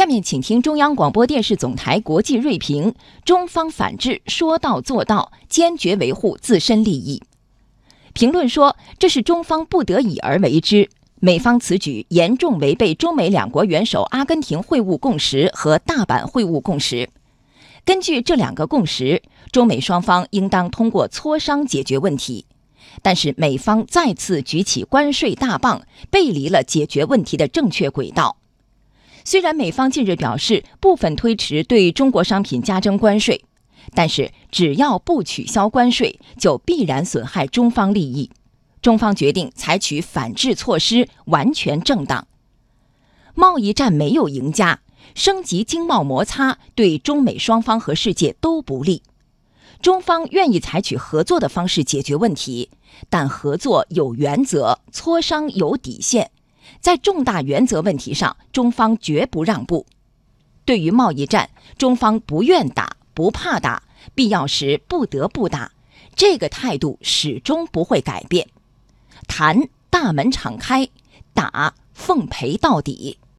下面请听中央广播电视总台国际锐评：中方反制说到做到，坚决维护自身利益。评论说，这是中方不得已而为之。美方此举严重违背中美两国元首阿根廷会晤共识和大阪会晤共识。根据这两个共识，中美双方应当通过磋商解决问题。但是美方再次举起关税大棒，背离了解决问题的正确轨道。虽然美方近日表示部分推迟对中国商品加征关税，但是只要不取消关税，就必然损害中方利益。中方决定采取反制措施，完全正当。贸易战没有赢家，升级经贸摩擦对中美双方和世界都不利。中方愿意采取合作的方式解决问题，但合作有原则，磋商有底线。在重大原则问题上，中方绝不让步。对于贸易战，中方不愿打，不怕打，必要时不得不打，这个态度始终不会改变。谈大门敞开，打奉陪到底。